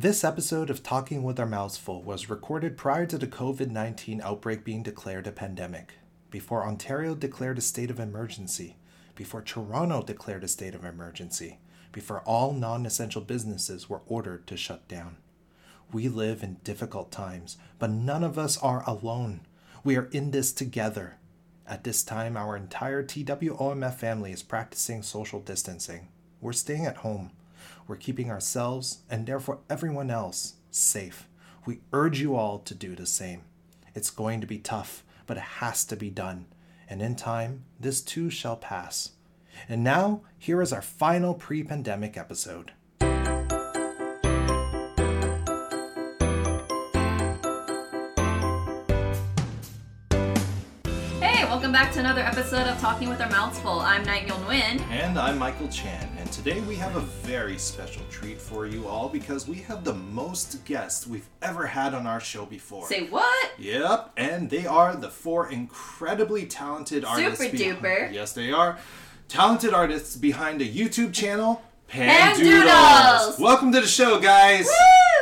This episode of Talking with Our Mouths Full was recorded prior to the COVID 19 outbreak being declared a pandemic, before Ontario declared a state of emergency, before Toronto declared a state of emergency, before all non essential businesses were ordered to shut down. We live in difficult times, but none of us are alone. We are in this together. At this time, our entire TWOMF family is practicing social distancing. We're staying at home. We're keeping ourselves, and therefore everyone else, safe. We urge you all to do the same. It's going to be tough, but it has to be done. And in time, this too shall pass. And now, here is our final pre pandemic episode. Back to another episode of Talking with Our Mouths Full. I'm Nightingale Nguyen. And I'm Michael Chan, and today we have a very special treat for you all because we have the most guests we've ever had on our show before. Say what? Yep, and they are the four incredibly talented artists. Super behind- duper. Yes, they are. Talented artists behind a YouTube channel, Pandoodles. Pandoodles. Welcome to the show, guys.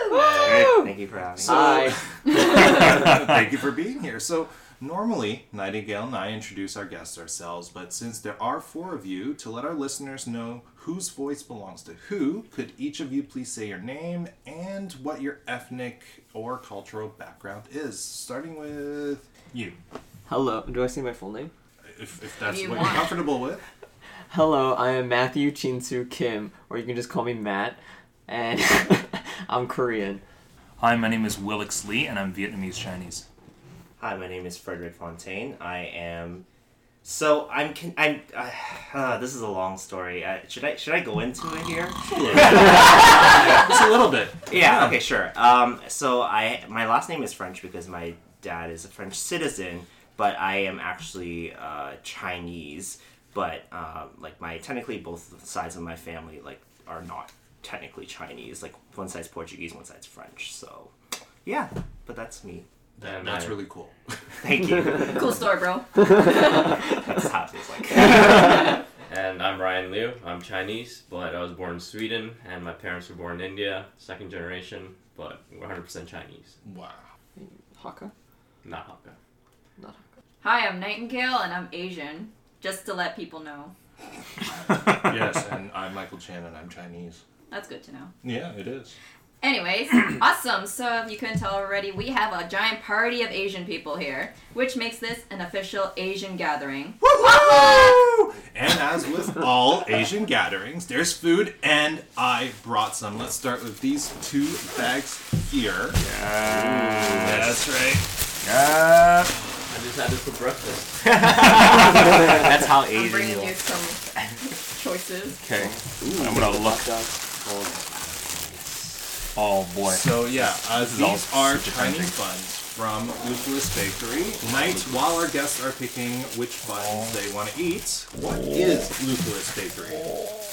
Great, Thank you for having me. Hi. Thank you for being here. So, normally, Nightingale and I introduce our guests ourselves, but since there are four of you, to let our listeners know whose voice belongs to who, could each of you please say your name and what your ethnic or cultural background is? Starting with you, Hello. Do I say my full name? if, if that's you what want. you're comfortable with. Hello, I am Matthew Chinsu Kim, or you can just call me Matt, and I'm Korean. Hi, my name is Willix Lee, and I'm Vietnamese Chinese. Hi, my name is Frederick Fontaine. I am. So I'm. Con- I'm. Uh, uh, this is a long story. Uh, should I? Should I go into it here? Just a little bit. Yeah. Okay. Sure. Um. So I. My last name is French because my dad is a French citizen, but I am actually uh, Chinese. But um, like my technically both sides of my family like are not technically Chinese. Like one side's Portuguese, one side's French. So yeah. But that's me. That, that's I- really cool. Thank you. Cool story, bro. that's how it feels like. And I'm Ryan Liu. I'm Chinese, but I was born in Sweden, and my parents were born in India, second generation, but 100% Chinese, Wow. Hakka? not Hakka. Not Hakka. Hi, I'm Nightingale and I'm Asian. Just to let people know. yes, and I'm Michael Chan, and I'm Chinese. That's good to know. Yeah, it is. Anyways, awesome. So if you couldn't tell already, we have a giant party of Asian people here, which makes this an official Asian gathering. Woo! And as with all Asian gatherings, there's food, and I brought some. Let's start with these two bags here. That's right. Yeah. I just had this for breakfast. That's how Asian. I'm Asian bringing you you are. some choices. Okay. Ooh, I'm gonna look. Oh boy. So yeah, uh, This these are super Chinese buns from Lucas Bakery. Night, while our guests are picking which buns they want to eat, what is Lucas Bakery?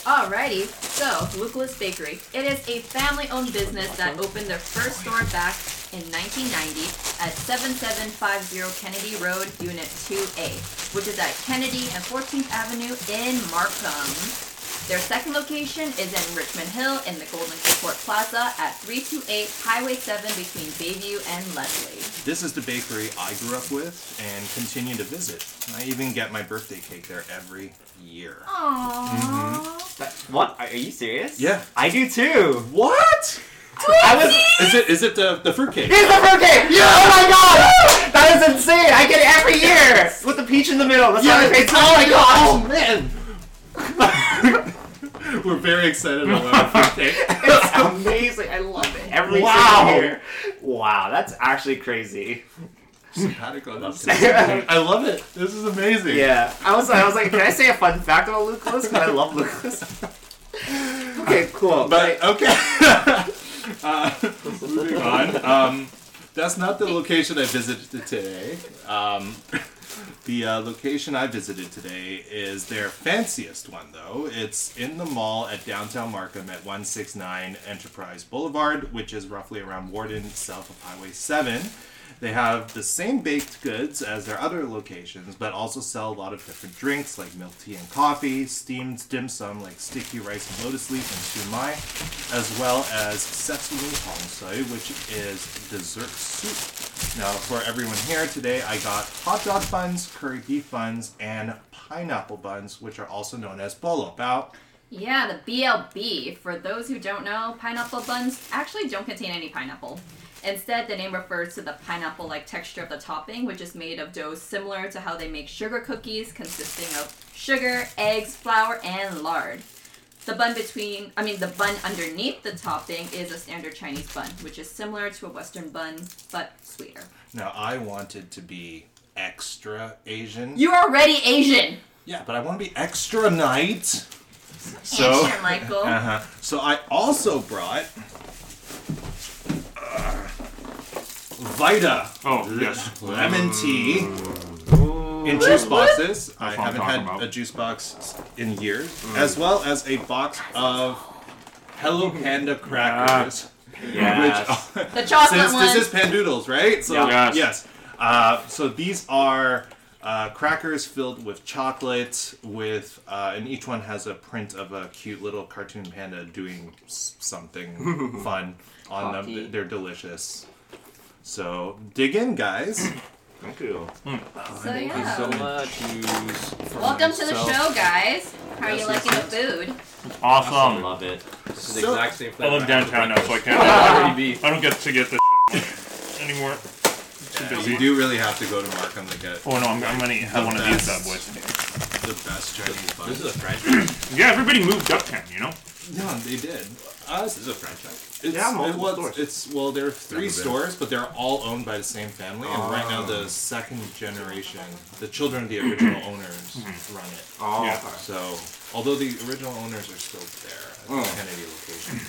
Alrighty, so Lucullus Bakery. It is a family-owned business that opened their first store back in 1990 at 7750 Kennedy Road, Unit 2A, which is at Kennedy and 14th Avenue in Markham. Their second location is in Richmond Hill in the Golden Support Plaza at 328 Highway 7 between Bayview and Leslie. This is the bakery I grew up with and continue to visit. I even get my birthday cake there every year. Aww. Mhm. What? Are you serious? Yeah. I do too. What? I was. Is it is it the the fruitcake? It's the fruitcake! Oh my god! That is insane! I get it every year! With the peach in the middle. That's Yeah, how it's- it's Oh my oh gosh! man! We're very excited about fruitcake. It's amazing. I love it. Every Wow. single year. Wow, that's actually crazy. I love it. This is amazing. Yeah. I was I was like, can I say a fun fact about Lucas? Because I love Lucas. okay, cool. But okay. uh, moving on. Um, that's not the location I visited today. Um, The uh, location I visited today is their fanciest one, though. It's in the mall at downtown Markham at 169 Enterprise Boulevard, which is roughly around Warden, south of Highway 7. They have the same baked goods as their other locations, but also sell a lot of different drinks like milk tea and coffee, steamed dim sum like sticky rice and lotus leaf and sumai, as well as sesame tong sui, which is dessert soup. Now, for everyone here today, I got hot dog buns, curry beef buns, and pineapple buns, which are also known as bolo bao. Yeah, the BLB. For those who don't know, pineapple buns actually don't contain any pineapple. Instead, the name refers to the pineapple like texture of the topping, which is made of dough similar to how they make sugar cookies, consisting of sugar, eggs, flour, and lard. The bun between, I mean, the bun underneath the topping is a standard Chinese bun, which is similar to a Western bun, but sweeter. Now, I wanted to be extra Asian. You're already Asian! Yeah, but I want to be extra night. So, Answer, Michael. uh-huh. so I also brought Vita Oh, yes. lemon tea in juice boxes. I That's what I'm haven't talking had about. a juice box in years, as well as a box of Hello Panda crackers. Yes. Which, The chocolate since one. this is Pandoodles, right? So Yeah. Yes. yes. Uh, so these are uh, crackers filled with chocolate, with uh, and each one has a print of a cute little cartoon panda doing s- something fun on Cocky. them. They're delicious. So dig in, guys. Thank you. Hmm. so yeah. so much. Welcome to the So- show, guys. How are you liking the food? I Awesome. love it. This is the So- exact same I flavor. live downtown now, so I I can't. already beef. I don't get to get this shit anymore. Too busy. You do really have to go to Markham to get Oh no, I'm, I'm gonna have one of these bad best. boys. the best Chinese buns. This is a franchise. Yeah, everybody moved uptown, you know. No, they did. Uh, this is a franchise. It's, Yeah, it multiple was, stores. It's well, there are three Never been. stores, but they're all owned by the same family, and right now the oh. second generation, the children of the original owners, mm-hmm. run it. Oh, Yeah. okay. So, although the original owners are still there at the Oh. Kennedy location.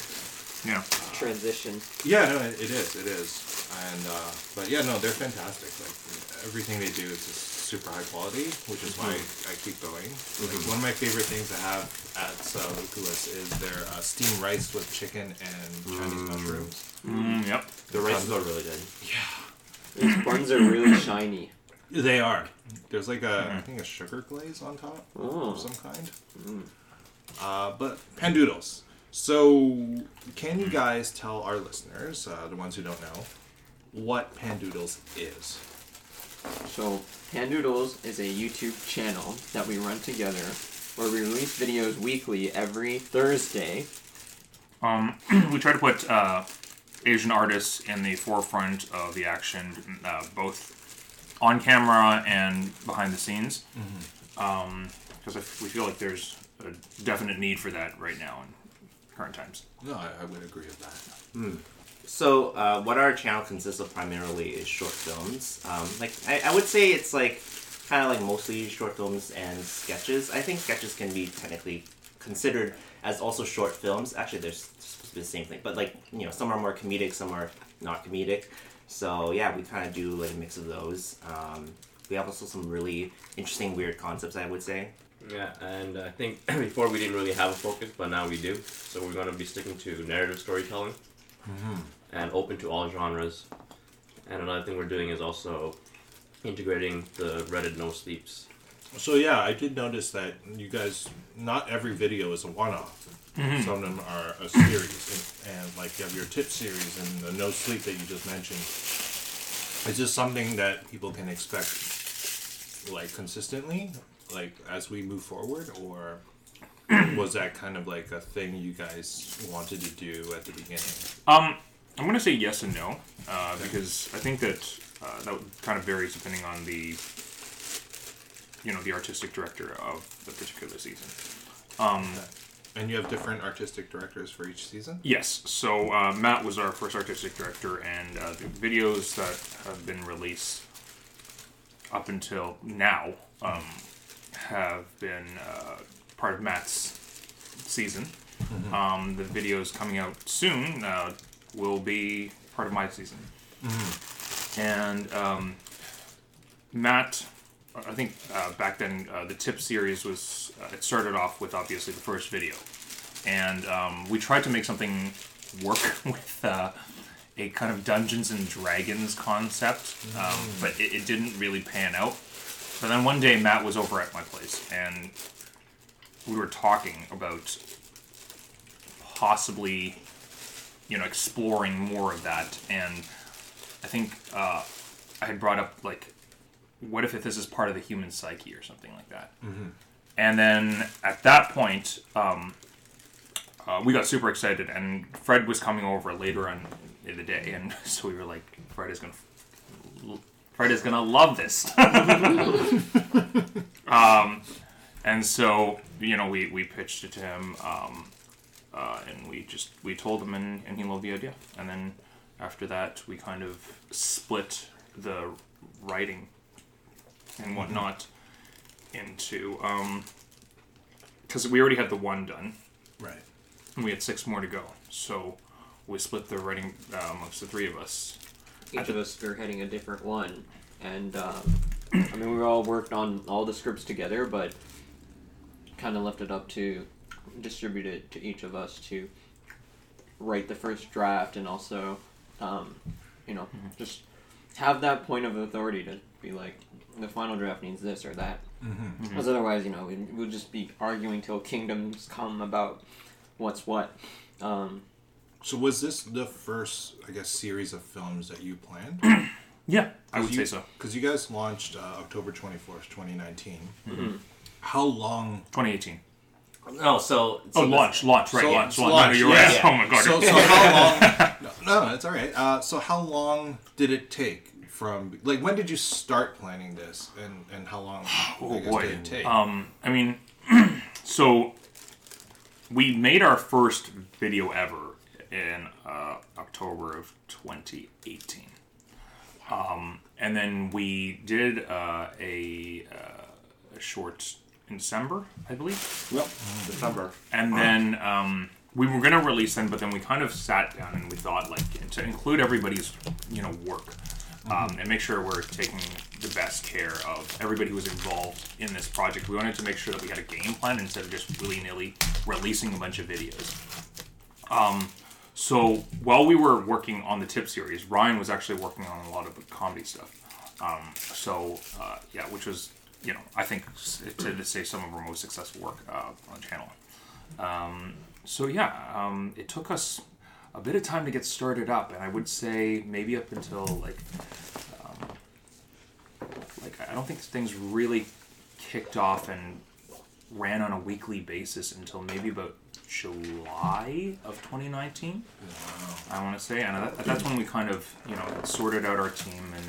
Yeah. Transition. Yeah, no, it, it is, it is, and uh, but yeah, no, they're fantastic. Like everything they do is just super high quality, which is why I keep going. Like one of my favorite things to have at uh, Lucullus is their uh, steamed rice with chicken and Chinese mushrooms. Mm, yep. The rices are really good. Yeah, these buns are really shiny. They are. There's like a, I think a sugar glaze on top Oh. of some kind. Uh, but pandoodles. So, can you guys tell our listeners, uh, the ones who don't know, what pandoodles is? So, Pandoodles is a YouTube channel that we run together where we release videos weekly every Thursday. Um, we try to put uh, Asian artists in the forefront of the action, uh, both on camera and behind the scenes, because we feel like there's a definite need for that right now in current times. No, I, I would agree with that. So, uh, what our channel consists of primarily is short films. Um, like, I, I would say it's like kind of like mostly short films and sketches. I think sketches can be technically considered as also short films. Actually, they're supposed to be the same thing, but like you know, some are more comedic, some are not comedic. So yeah, we kind of do like a mix of those. Um, we have also some really interesting, weird concepts. I would say. Yeah, and I think before we didn't really have a focus, but now we do. So we're going to be sticking to narrative storytelling mm-hmm. and open to all genres. And another thing we're doing is also integrating the Reddit no sleeps. So, yeah, I did notice that you guys, not every video is a one off. Mm-hmm. Some of them are a series. And, and, like, you have your tip series and the no sleep that you just mentioned. Is this something that people can expect, like, consistently, like, as we move forward? Or was that kind of like a thing you guys wanted to do at the beginning? Um, I'm gonna say yes and no, uh, because I think that uh, that kind of varies depending on the, you know, the artistic director of the particular season. Um, And you have different artistic directors for each season? yes, so uh, Matt was our first artistic director, and uh, the videos that have been released up until now um, have been uh, part of Matt's season. Um, the videos coming out soon uh, will be part of my season. And um, Matt I think uh, back then uh, the tip series was uh, it started off with obviously the first video, and um, we tried to make something work with uh, a kind of Dungeons and Dragons concept, um, but it, it didn't really pan out. But then one day Matt was over at my place and we were talking about possibly, you know, exploring more of that. And I think uh, I had brought up like, what if this is part of the human psyche or something like that? And then at that point, um, uh, we got super excited, and Fred was coming over later on in the day, and so we were like, Fred is gonna, Fred is gonna love this. um, and so you know, we we pitched it to him, um, uh, and we just we told him, and, and he loved the idea. And then after that, we kind of split the writing and whatnot into because we already had the one done Right. and we had six more to go. So we split the writing uh, amongst the three of us. Each of us spearheading a different one, and um, I mean we all worked on all the scripts together, but kind of left it up to distribute it to each of us to write the first draft and also, um, you know, just have that point of authority to be like the final draft needs this or that. Because otherwise, you know, we- we'll just be arguing till kingdoms come about what's what. Um, So was this the first, I guess, series of films that you planned? Yeah, I would say so. Because you guys launched uh, October 24th, 2019. Mm-hmm. How long? 2018. No, so, so Oh, this- launch, launch, right? So- launch, launch. launch, No, you're yeah. right. Yeah. Oh my god. So, so how long? No, no, it's all right. Uh, so how long did it take from, like, when did you start planning this and, and how long Oh guess, boy. did it take? Um, I mean, so we made our first video ever in uh, October of 2018. Um, and then we did uh, a, uh, a short in December, I believe. Well, December. And then um, we were gonna release them, but then we kind of sat down and we thought like to include everybody's you know work um, and make sure we're taking the best care of everybody who was involved in this project. We wanted to make sure that we had a game plan instead of just willy nilly releasing a bunch of videos. Um, so while we were working on the tip series, Ryan was actually working on a lot of comedy stuff. Um, so uh, yeah, which was you know I think to, to say some of our most successful work uh, on the channel. Um, so yeah, um, it took us a bit of time to get started up, and I would say maybe up until like um, like I don't think things really kicked off and ran on a weekly basis until maybe about July of 2019. I want to say, and that, that's when we kind of you know sorted out our team and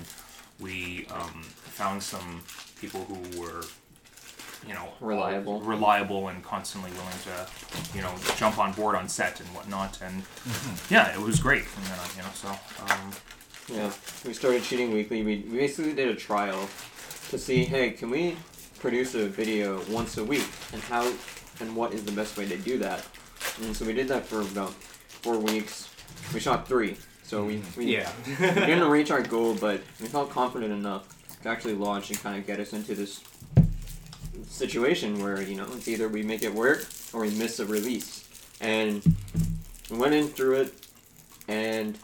we um, found some people who were you know Reliable. reliable and constantly willing to you know jump on board on set and whatnot and yeah it was great and then, you know so um, Yeah, we started shooting weekly. We, we basically did a trial to see, hey, can we produce a video once a week, and how and what is the best way to do that? And so we did that for about four weeks. We shot three, so we mm-hmm. we, Yeah. we didn't reach our goal, but we felt confident enough to actually launch and kind of get us into this situation where you know it's either we make it work or we miss a release, and we went in through it, and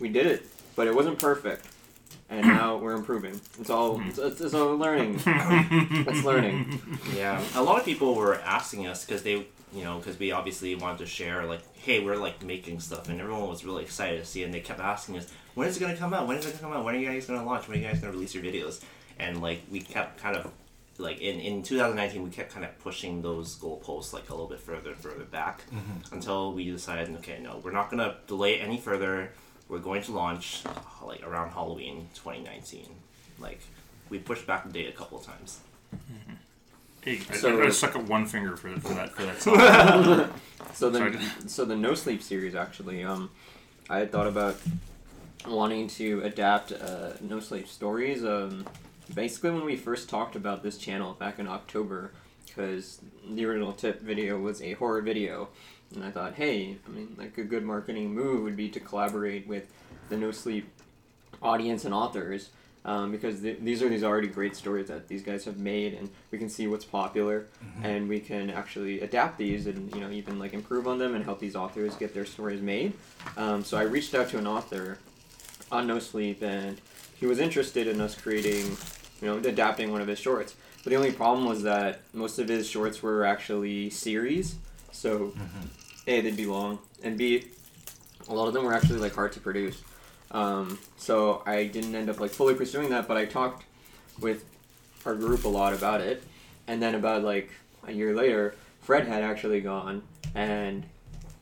we did it, but it wasn't perfect, and now we're improving. It's all it's, it's, it's all learning. it's learning. Yeah, a lot of people were asking us because they, you know, because we obviously wanted to share, like, hey, we're like making stuff, and everyone was really excited to see, it, and they kept asking us, when is it gonna come out? When is it gonna come out? When are you guys gonna launch? When are you guys gonna release your videos? And like, we kept kind of, like, in in 2019, we kept kind of pushing those goalposts like a little bit further and further back mm-hmm. until we decided, okay, no, we're not gonna delay it any further. We're going to launch like around Halloween 2019. Like, we pushed back the date a couple of times. hey, I, So- I gotta suck up one finger for, for that for that. So the Sorry. so the No Sleep series actually, um, I had thought about wanting to adapt uh, No Sleep stories. Um, basically, when we first talked about this channel back in October, because the original tip video was a horror video, and I thought, hey, I mean, like a good marketing move would be to collaborate with the No Sleep audience and authors um, because th- these are these already great stories that these guys have made, and we can see what's popular, and we can actually adapt these and you know even like improve on them and help these authors get their stories made. Um, so I reached out to an author on No Sleep, and he was interested in us creating, you know, adapting one of his shorts. But the only problem was that most of his shorts were actually series, so a they'd be long, and b a lot of them were actually like hard to produce. Um, so I didn't end up like fully pursuing that, but I talked with our group a lot about it, and then about like a year later, Fred had actually gone and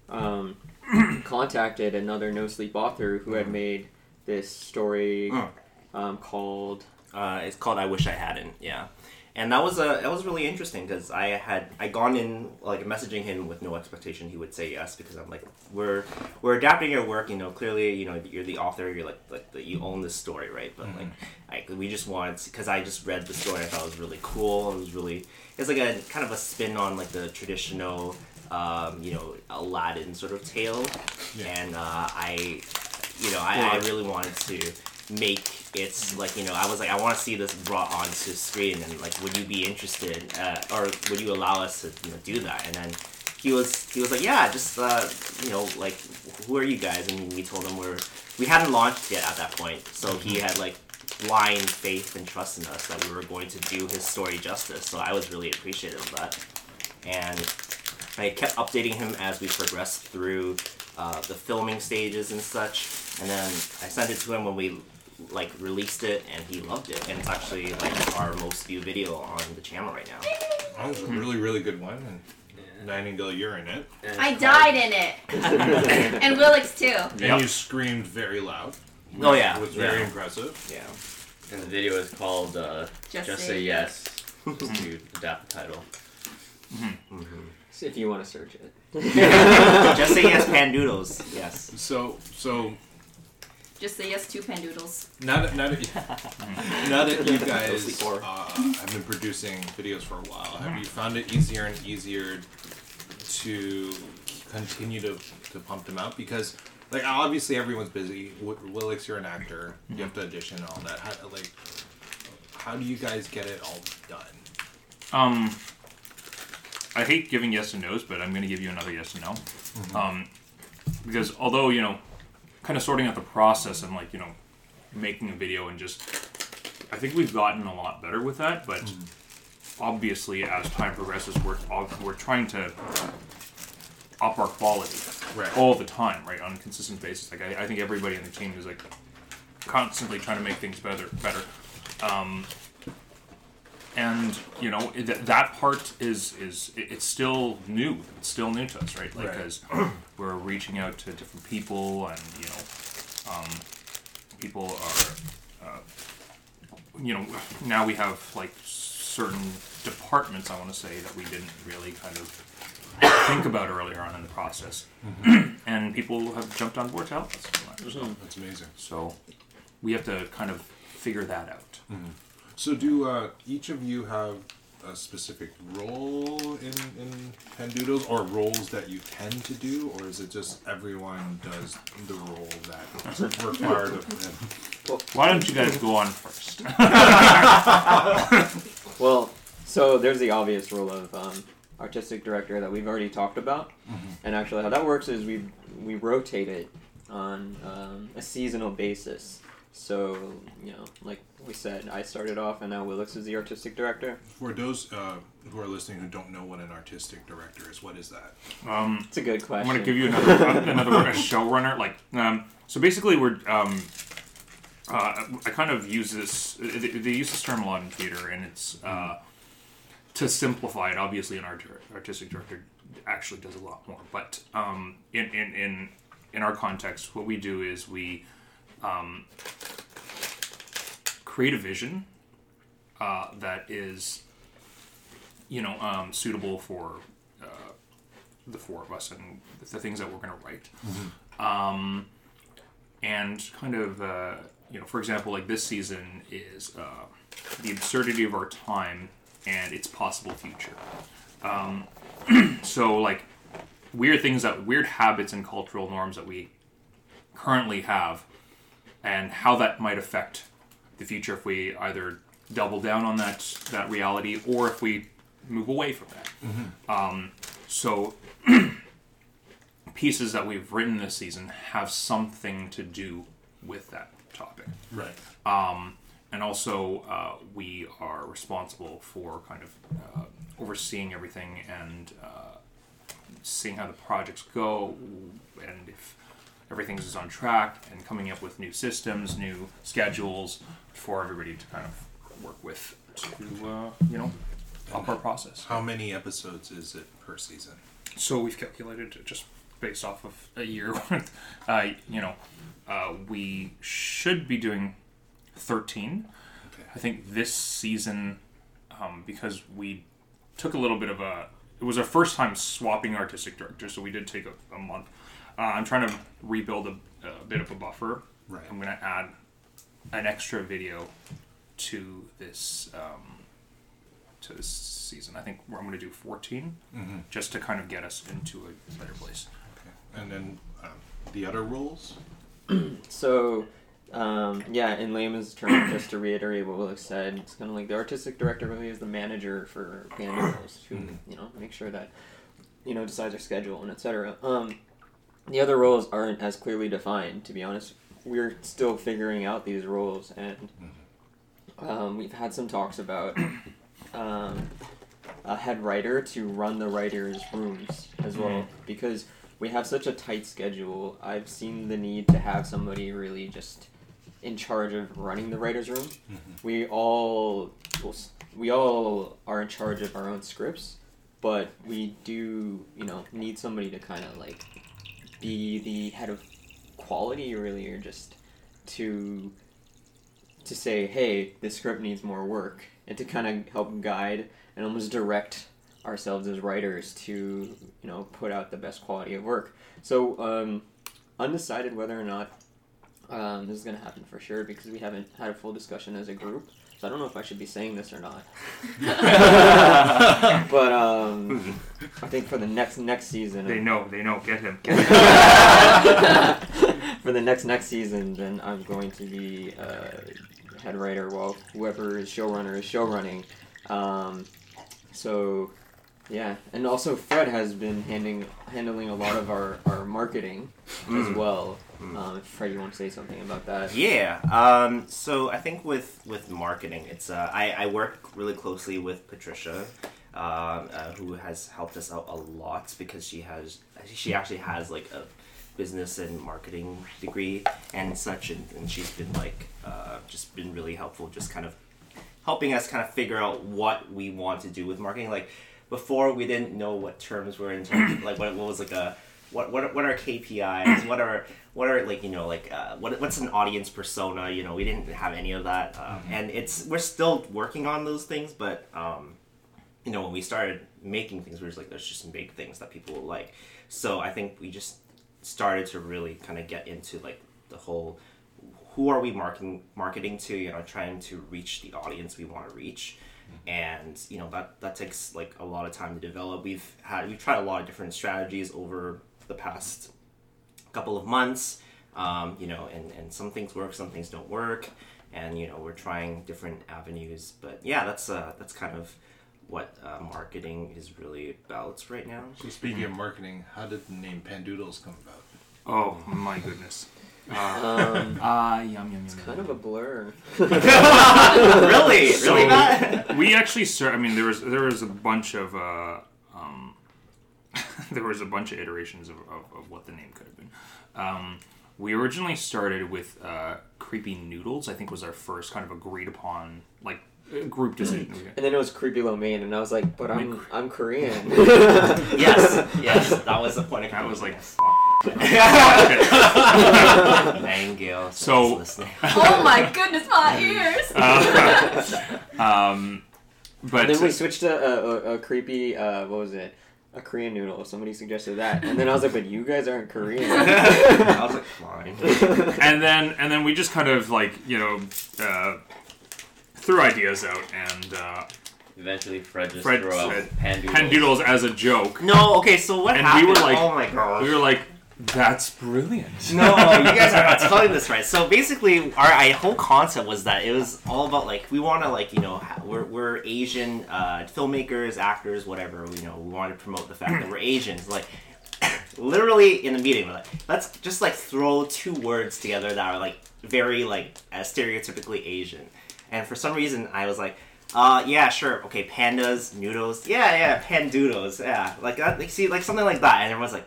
um, contacted another no sleep author who had made this story Mm. um, called Uh, it's called "I Wish I Hadn't." Yeah, and that was a that was really interesting because I had I gone in like messaging him with no expectation he would say yes because I'm like we're we're adapting your work. You know, clearly you know you're the author. You're like like the, you own this story, right? But like I, we just wanted because I just read the story. I thought it was really cool. It was really it's like a kind of a spin on like the traditional. Um, you know, Aladdin sort of tale, and uh, I, you know, I, I really wanted to make it's like you know I was like I want to see this brought onto screen and like would you be interested uh, or would you allow us to you know, do that? And then he was he was like yeah just uh, you know like who are you guys? And we told him we're we hadn't launched yet at that point so he had like blind faith and trust in us that we were going to do his story justice so I was really appreciative of that. And I kept updating him as we progressed through uh, the filming stages and such. And then I sent it to him when we like released it, and he loved it. And it's actually like our most viewed video on the channel right now. That was a mm-hmm. really, really good one. And Nightingale, you're in it. And I it's died in it, and Willix too. And Yep. you screamed very loud. Oh yeah, It was very yeah. impressive. yeah. and the video is called uh, Just, Just, say, Say Yes. Just to adapt the title. Mm-hmm. Mm-hmm. if you want to search it. Just say yes, pandoodles. Yes. So, so Just say yes to pandoodles. now that now that, now that you guys four. uh, have been producing videos for a while, have you found it easier and easier to continue to, to pump them out? Because like obviously everyone's busy. W- Willix, you're an actor. You have to audition and all that. How, like, how do you guys get it all done? Um, I hate giving yes and nos, but I'm going to give you another yes and no. Um, because although you know, kind of sorting out the process and like you know, making a video and just, I think we've gotten a lot better with that. But obviously, as time progresses, we're we're trying to up our quality Right. all the time, right, on a consistent basis. Like I, I think everybody in the team is like constantly trying to make things better, better. Um, and you know it, that- that part is is it's still new. It's still new to us, right? Like Right. because we're reaching out to different people, and you know, um, people are, uh, you know, now we have like certain departments. I want to say that we didn't really kind of think about earlier on in the process, and people have jumped on board to help us. on that. So, That's amazing. so we have to kind of figure that out. So, do uh, each of you have a specific role in in Pandoodles, or roles that you tend to do, or is it just everyone does the role that is required of them? Why don't you guys go on first? Well, so there's the obvious role of um, artistic director that we've already talked about, and actually how that works is we we rotate it on um, a seasonal basis. So you know, like we said, I started off, and now Willix is the artistic director. For those uh, who are listening who don't know what an artistic director is, what is that? Um, It's a good question. I'm question. going to give you another another word, a showrunner. Like, um, so basically, we're um, uh, I kind of use this. They, they use this term a lot in theater, and it's uh, to simplify it. Obviously, an art, artistic director actually does a lot more. But um, in, in in in our context, what we do is we um, create a vision uh, that is, you know, um, suitable for uh, the four of us and the things that we're going to write. Um, and kind of, uh, you know, for example, like this season is uh, the absurdity of our time and its possible future. Um, so, like, weird things that, weird habits and cultural norms that we currently have and how that might affect the future if we either double down on that that reality or if we move away from that. Um, so pieces that we've written this season have something to do with that topic Right. and also uh, we are responsible for kind of uh, overseeing everything and uh, seeing how the projects go and if everything is on track and coming up with new systems new schedules for everybody to kind of work with to uh, you know up our process How many episodes is it per season? so we've calculated just based off of a year worth. Uh, you know, uh, we should be doing 13. Okay. I think this season, um, because we took a little bit of a, it was our first time swapping artistic director, so we did take a, a month. Uh, I'm trying to rebuild a, a bit of a buffer. Right. I'm going to add an extra video to this um, to this season. I think I'm going to do 14, just to kind of get us into a better place. Okay. And then um, the other rules? So, um, yeah, in layman's terms, just to reiterate what Willix said, it's kind of like the artistic director really is the manager for Bandos who, you know, make sure that, you know, decides their schedule and etc. Um, the other roles aren't as clearly defined, to be honest. We're still figuring out these roles, and um, we've had some talks about um, a head writer to run the writers' rooms as well, because we have such a tight schedule. I've seen the need to have somebody really just in charge of running the writers' room. We all we all are in charge of our own scripts, but we do you know need somebody to kind of like be the head of quality really, or just to to say, hey, this script needs more work, and to kind of help guide and almost direct ourselves as writers to you know put out the best quality of work. So um, undecided whether or not um, this is going to happen for sure because we haven't had a full discussion as a group. So I don't know if I should be saying this or not. but um, I think for the next next season, They know, they know. Get him. for the next next season, then I'm going to be uh, head writer while whoever is showrunner is showrunning. Um, so yeah, and also Fred has been handing handling a lot of our, our marketing as well. Um, if Fred, you want to say something about that? Yeah. Um, so I think with with marketing, it's uh, I I work really closely with Patricia, um, uh, who has helped us out a lot because she has she actually has like a business and marketing degree and such, and, and she's been like uh, just been really helpful, just kind of helping us kind of figure out what we want to do with marketing. Like before, we didn't know what terms were in terms of, like what, what was like a what what what are KPIs? What are what are like you know like uh, what what's an audience persona? You know, we didn't have any of that, um, and it's we're still working on those things. But um, you know, when we started making things, we were just like, let's just make things that people will like. So I think we just started to really kind of get into like the whole who are we marketing marketing to you know trying to reach the audience we want to reach and you know that that takes like a lot of time to develop we've had we've tried a lot of different strategies over the past couple of months um, you know and and some things work some things don't work and you know we're trying different avenues but yeah that's uh that's kind of what uh, marketing is really about right now So speaking of marketing, how did the name Pandoodles come about? Oh my goodness. Um, Ah, yum yum yum. It's kind of a blur. really So- really bad we actually start. I mean, there was there was a bunch of uh, there was a bunch of iterations of, of, of what the name could have been. Um, we originally started with uh, creepy noodles. I think was our first kind of agreed upon like uh, group decision. And then it was creepy lo mein, and I was like, but I'm I'm Korean. yes yes that was the point of That was like, Dang, Gil. So- listening. Oh my goodness, my ears! um, but And then we switched to a, a, a creepy, uh, what was it? A Korean noodle. Somebody suggested that. And then I was like, but you guys aren't Korean. I was like, fine. and then and then we just kind of like you know uh, threw ideas out and uh, Eventually, Fred just Fred threw out said, pan pan doodles as a joke. No, okay, so what And we happened? were like- oh my gosh. We were like, That's brilliant. No, you guys are not telling this right. So basically, our, our whole concept was that it was all about like we want to like you know we're, we're Asian uh, filmmakers, actors, whatever. You know, we want to promote the fact that we're Asians. Like literally in the meeting, we're like let's just like throw two words together that are like very like uh, stereotypically Asian. And for some reason, I was like. Uh yeah sure okay pandas noodles yeah yeah pandoodles yeah like that like see like something like that and everyone's like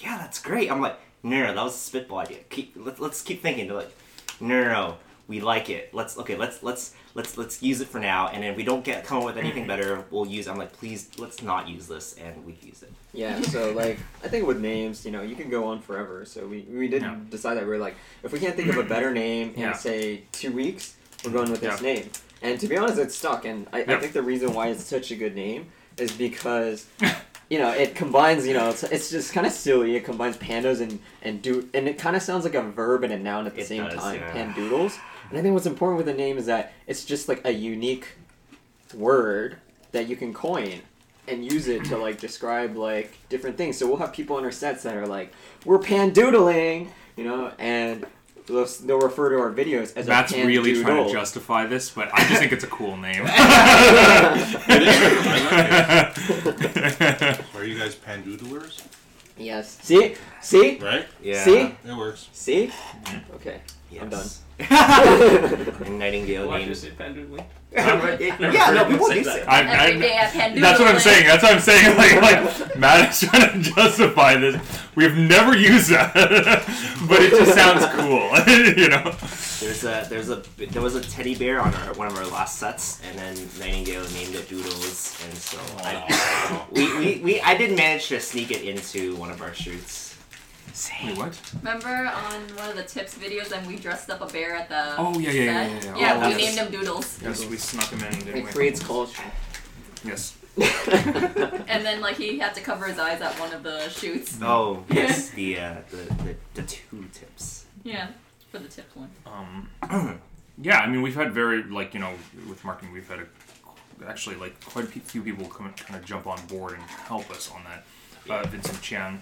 yeah, that's great. I'm like, no, no, that was a spitball idea. Keep, let's, let's keep thinking. They're like, no, no, no, we like it. Let's, okay, let's, let's, let's, let's use it for now. And if we don't get come up with anything better, we'll use. I'm like, please, let's not use this, and we use it. Yeah, so like I think with names, you know, you can go on forever. So we we did Yeah. decide that we are like, if we can't think of a better name in Yeah. say two weeks, we're going with this Yeah. name. And to be honest, it's stuck. And I, I think the reason why it's such a good name is because. You know, it combines. You know, it's, it's just kind of silly. It combines pandas and and do, and it kind of sounds like a verb and a noun at the It same does, time. yeah. Pandoodles. And I think what's important with the name is that it's just like a unique word that you can coin and use it to like describe like different things. So we'll have people on our sets that are like, "We're pandoodling," you know, and they'll, they'll refer to our videos as Matt's a pandoodle. really trying to justify this, but I just think it's a cool name. Are you guys pandoodlers? Yes. See, see, Right? Yeah. see, It works. see. Okay, I'm done. And Nightingale Why named. just say pandoodling? yeah, no, people do say. I, I, Every day at Pandoodling. that's what I'm saying. That's what I'm saying. Like, like Matt is trying to justify this. We've never used that, but it just sounds cool. you know. There's a there's a there was a teddy bear on our, one of our last sets, and then Nightingale named it Doodles, and so I, we, we, we I did manage to sneak it into one of our shoots. Wait, what? Remember on one of the tips videos and we dressed up a bear at the Oh yeah, yeah, yeah, set? yeah. yeah. Yeah, Oh, we yes. named him Doodles. Yes, we snuck him in, didn't It we? creates culture. Yes. And then like he had to cover his eyes at one of the shoots. Oh yes, the uh, the, the the two tips. Yeah, for the tips one. Um, yeah, I mean, we've had very like you know with marketing, we've had a, actually like quite a few people come kind of jump on board and help us on that. Uh, Vincent Chan,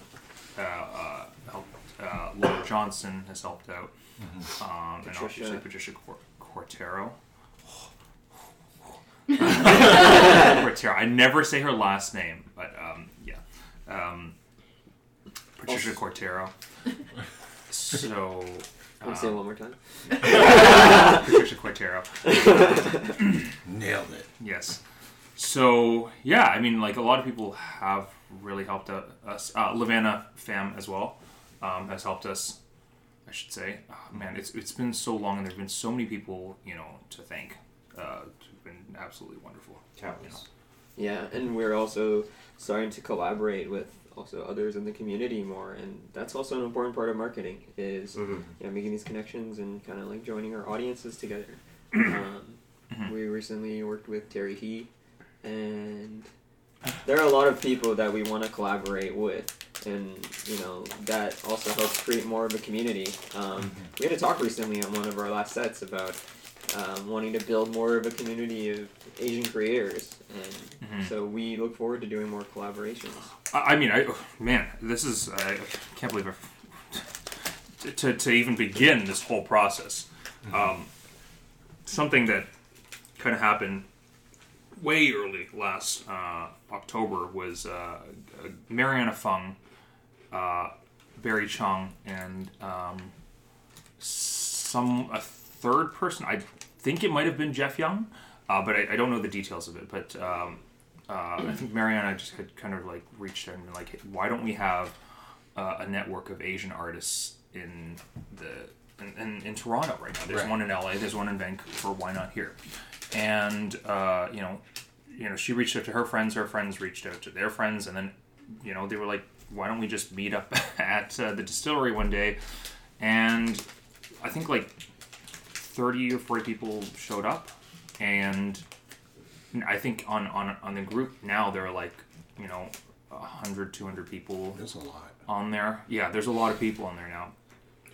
uh, uh, helped. Uh, Laura Johnson has helped out, um, and Patricia. obviously Patricia Cor- Cortero. Cortero. I never say her last name, but um, yeah, um, Patricia Cortero. So. Want to say it one more time? Patricia Cortero. Nailed it. Yes. So yeah, I mean, like a lot of people have really helped out us. Uh, Lavanna Fam as well um, has helped us. I should say, oh, man, it's it's been so long, and there's been so many people, you know, to thank. Uh, it's been absolutely wonderful. Countless. Yeah, and we're also starting to collaborate with also others in the community more, and that's also an important part of marketing is Mhm. you know, making these connections and kind of like joining our audiences together. um, Mhm. We recently worked with Terry He, and there are a lot of people that we want to collaborate with, and you know that also helps create more of a community. Um, We had a talk recently on one of our last sets about um, wanting to build more of a community of Asian creators, and Mhm. so we look forward to doing more collaborations. I I mean, I man, this is I can't believe I, to to even begin this whole process. Um, something that kind of happened way early last uh, October was uh, Mariana Fung, uh, Barry Chung, and um, some a third person. I think it might have been Jeff Young, uh, but I, I don't know the details of it. But um, uh, I think Mariana just had kind of like reached out and been like, hey, why don't we have uh, a network of Asian artists in the in, in, in Toronto right now? There's Right. one in LA, there's one in Vancouver. Why not here? And uh, you know, you know, she reached out to her friends. Her friends reached out to their friends, and then you know they were like, why don't we just meet up at uh, the distillery one day? And I think like thirty or forty people showed up, and I think on on on the group now there are like you know 100 200 people That's a lot. on there yeah there's a lot of people on there now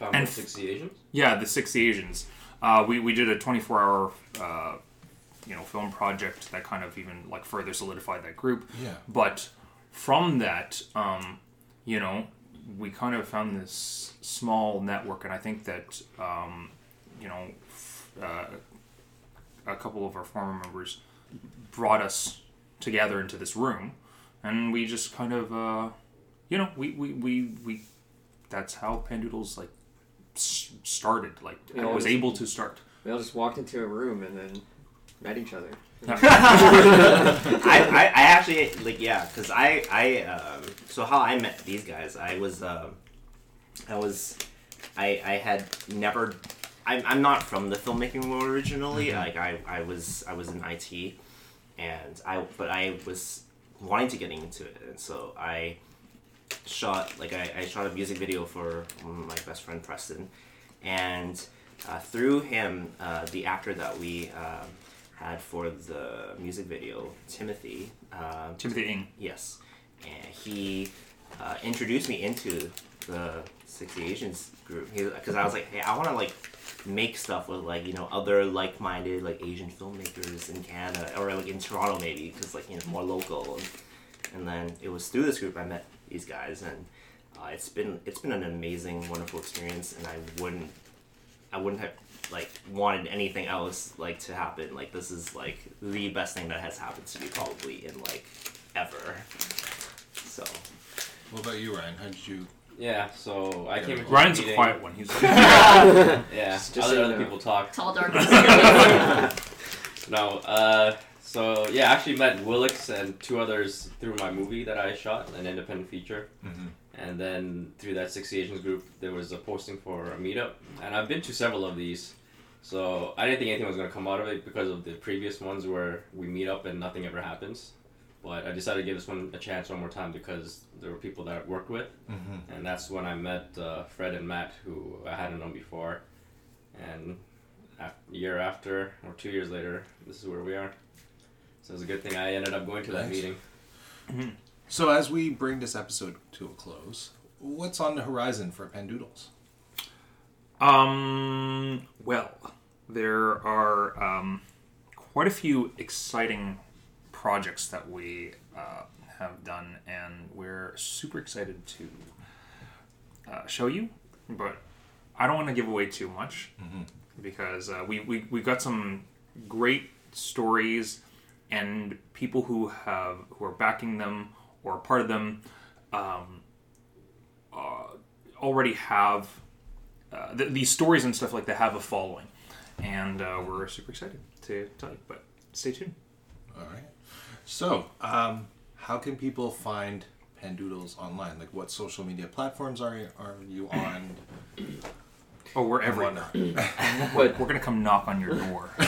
Um, And- 60 Asians? yeah the 60 asians uh, we, we did a 24 hour uh, you know film project that kind of even like further solidified that group Yeah. but from that um, you know we kind of found this small network, and I think that um, you know f- uh, a couple of our former members brought us together into this room, and we just kind of uh, you know we we we, we that's how Pandoodles like started. Like We I was just- able to start. We all just walked into a room and then met each other. I, I, I actually like yeah because I I um, so how I met these guys I was um, I was I I had never I'm, I'm not from the filmmaking world originally. Like I, I was I was in IT and I but I was wanting to get into it and so I shot like I, I shot a music video for my best friend Preston and uh, through him uh, the actor that we um, had for the music video Timothy um, Timothy Ing. Yes, and he uh, introduced me into the Sixty Asians group because I was like, hey, I want to like make stuff with like you know other like-minded like Asian filmmakers in Canada or like in Toronto maybe because like you know more local. And, and then it was through this group I met these guys and uh, it's been it's been an amazing, wonderful experience, and I wouldn't I wouldn't have like wanted anything else like to happen. Like this is like the best thing that has happened to me probably in like ever. So What about you, Ryan? How did you? Yeah, so I came into Ryan's the a quiet one. He's Yeah, Just I'll so let you other know. people talk. Tall, dark. No, uh, so yeah, I actually met Willix and two others through my movie that I shot, an independent feature. Mhm. And then through that Six Asians group, there was a posting for a meetup. And I've been to several of these. So I didn't think anything was going to come out of it because of the previous ones where we meet up and nothing ever happens. But I decided to give this one a chance one more time because there were people that I worked with. Mhm. And that's when I met uh, Fred and Matt, who I hadn't known before. And a year after, or two years later, this is where we are. So it's a good thing I ended up going to that Nice. meeting. So as we bring this episode to a close, what's on the horizon for Pandoodles? Um, well, there are um, quite a few exciting projects that we uh, have done, and we're super excited to uh, show you. But I don't want to give away too much because uh, we, we we got some great stories and people who have who are backing them or part of them um, uh, already have uh, th- these stories and stuff like that have a following, and uh, we're super excited to tell you. But stay tuned. All right. So, um, how can people find Pandoodles online? Like, what social media platforms are you, are you on? Oh, we're and everywhere. whatnot? But We're gonna come knock on your door.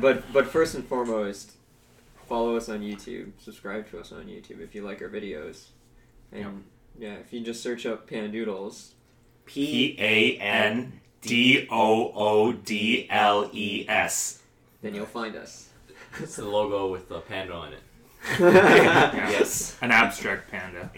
but but first and foremost, follow us on YouTube. Subscribe to us on YouTube if you like our videos. And yeah, if you just search up Pandoodles, P A N D O O D L E S. then you'll find us. It's the logo with the panda on it. Yes. An abstract panda.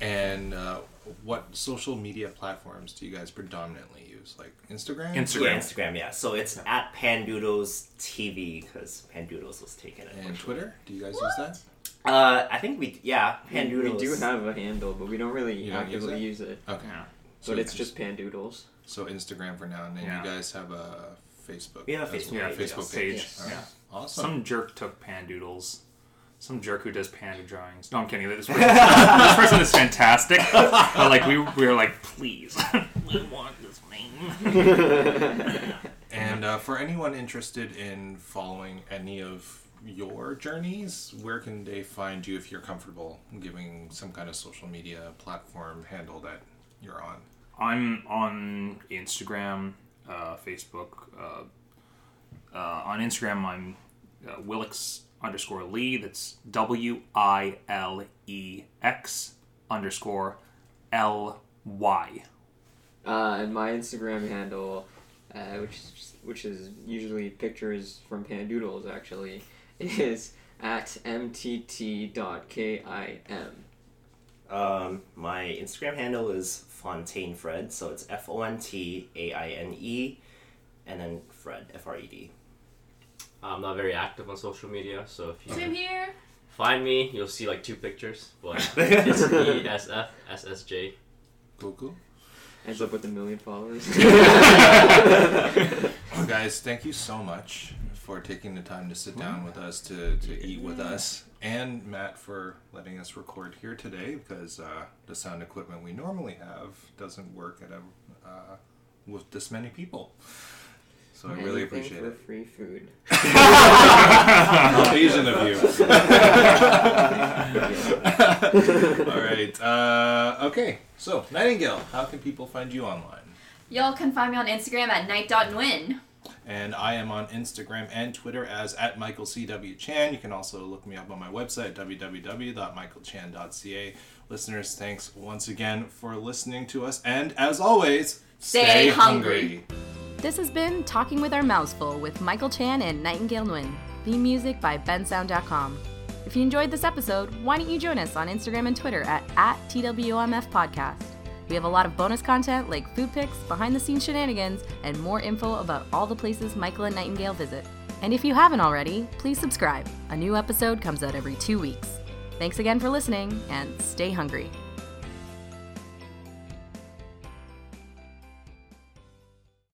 And uh, what social media platforms do you guys predominantly use? Like Instagram? Instagram. Yeah, Instagram, yeah. So it's at Pandoodles TV because Pandoodles was taken. And. Twitter? Do you guys use that? Uh, I think we yeah Pandoodles. We do have a handle, but we don't really don't use actively it? use it. Okay. Yeah. So But it's just Pandoodles. so Instagram for now, and then Yeah. you guys have a Facebook. We have a as Facebook well. Yeah, page, Facebook yes. page. Yes. All right. Yeah. Awesome. Some jerk took pandoodles. Some jerk who does panda drawings. No, I'm kidding. This person, this person is fantastic. But like we, we were like, please, we want this name. And uh, for anyone interested in following any of your journeys, where can they find you if you're comfortable giving some kind of social media platform handle that you're on? I'm on Instagram, uh, Facebook. Uh, uh, on Instagram, I'm uh, Willix underscore Lee. That's W I L E X underscore L Y. Uh, and my Instagram handle, uh, which is, which is usually pictures from Pandoodles, actually, is at mtt.kim. Um, my Instagram handle is Fontaine Fred, so it's F O N T A I N E, and then Fred F R E D. I'm not very active on social media, so if you Same here. Find me, you'll see like two pictures, but it's E ESF Cool, cool. Ends up with a million followers. Well, guys, thank you so much for taking the time to sit down with us to, to eat with us, and Matt for letting us record here today because uh, the sound equipment we normally have doesn't work at a uh, with this many people. So I really Anything appreciate for it. free food. How Asian of you. All right. Uh, okay. So Nightingale, how can people find you online? Y'all can find me on Instagram at night.nwin. And I am on Instagram and Twitter as at Michael C.W. Chan. You can also look me up on my website, www.michaelchan.ca. Listeners, thanks once again for listening to us. And as always, Stay hungry. This has been Talking with Our Mouths Full with Michael Chan and Nightingale Nguyen. Theme music by bensound.com. If you enjoyed this episode, why don't you join us on Instagram and Twitter at, at TWMF Podcast. We have a lot of bonus content like food pics, behind the scenes shenanigans, and more info about all the places Michael and Nightingale visit. And if you haven't already, please subscribe. A new episode comes out every two weeks. Thanks again for listening, and stay hungry.